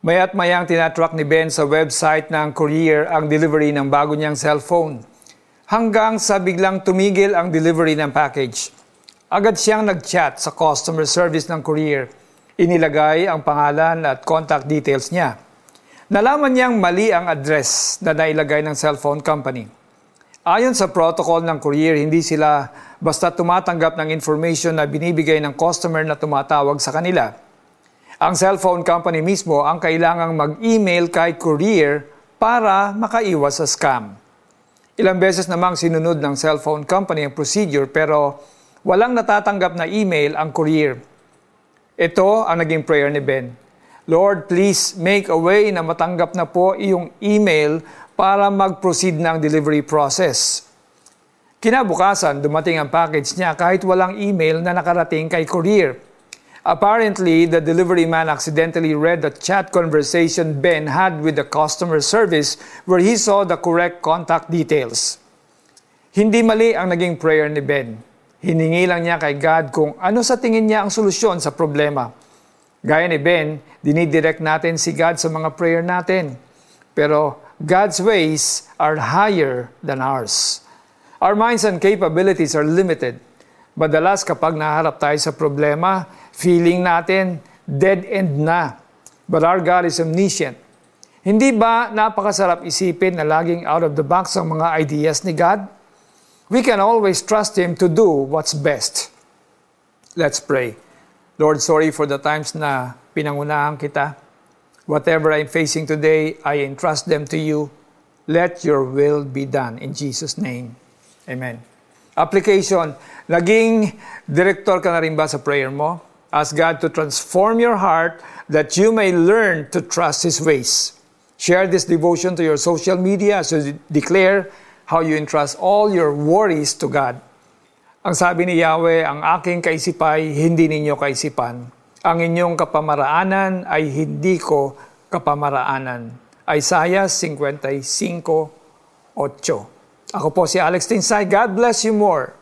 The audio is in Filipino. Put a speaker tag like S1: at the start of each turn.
S1: Mayat mayang tinatrack ni Ben sa website ng courier ang delivery ng bago niyang cellphone. Hanggang sa biglang tumigil ang delivery ng package. Agad siyang nag-chat sa customer service ng courier. Inilagay ang pangalan at contact details niya. Nalaman niyang mali ang address na nailagay ng cellphone company. Ayon sa protocol ng courier, hindi sila basta tumatanggap ng information na binibigay ng customer na tumatawag sa kanila ang cellphone company mismo ang kailangang mag-email kay courier para makaiwas sa scam. Ilang beses namang sinunod ng cellphone company ang procedure pero walang natatanggap na email ang courier. Ito ang naging prayer ni Ben. Lord, please make a way na matanggap na po iyong email para mag-proceed ng delivery process. Kinabukasan, dumating ang package niya kahit walang email na nakarating kay courier. Apparently, the delivery man accidentally read the chat conversation Ben had with the customer service where he saw the correct contact details. Hindi mali ang naging prayer ni Ben. Hiningi lang niya kay God kung ano sa tingin niya ang solusyon sa problema. Gaya ni Ben, dinidirect natin si God sa mga prayer natin. Pero God's ways are higher than ours. Our minds and capabilities are limited. Madalas kapag naharap tayo sa problema, feeling natin dead end na. But our God is omniscient. Hindi ba napakasarap isipin na laging out of the box ang mga ideas ni God? We can always trust Him to do what's best. Let's pray. Lord, sorry for the times na pinangunahan kita. Whatever I'm facing today, I entrust them to you. Let your will be done. In Jesus' name, Amen. Application, naging director ka na rin ba sa prayer mo? Ask God to transform your heart that you may learn to trust His ways. Share this devotion to your social media so declare how you entrust all your worries to God. Ang sabi ni Yahweh, ang aking kaisipay, hindi ninyo kaisipan. Ang inyong kapamaraanan ay hindi ko kapamaraanan. Isaiah 55:8. Ako po si Alex Tinsay. God bless you more.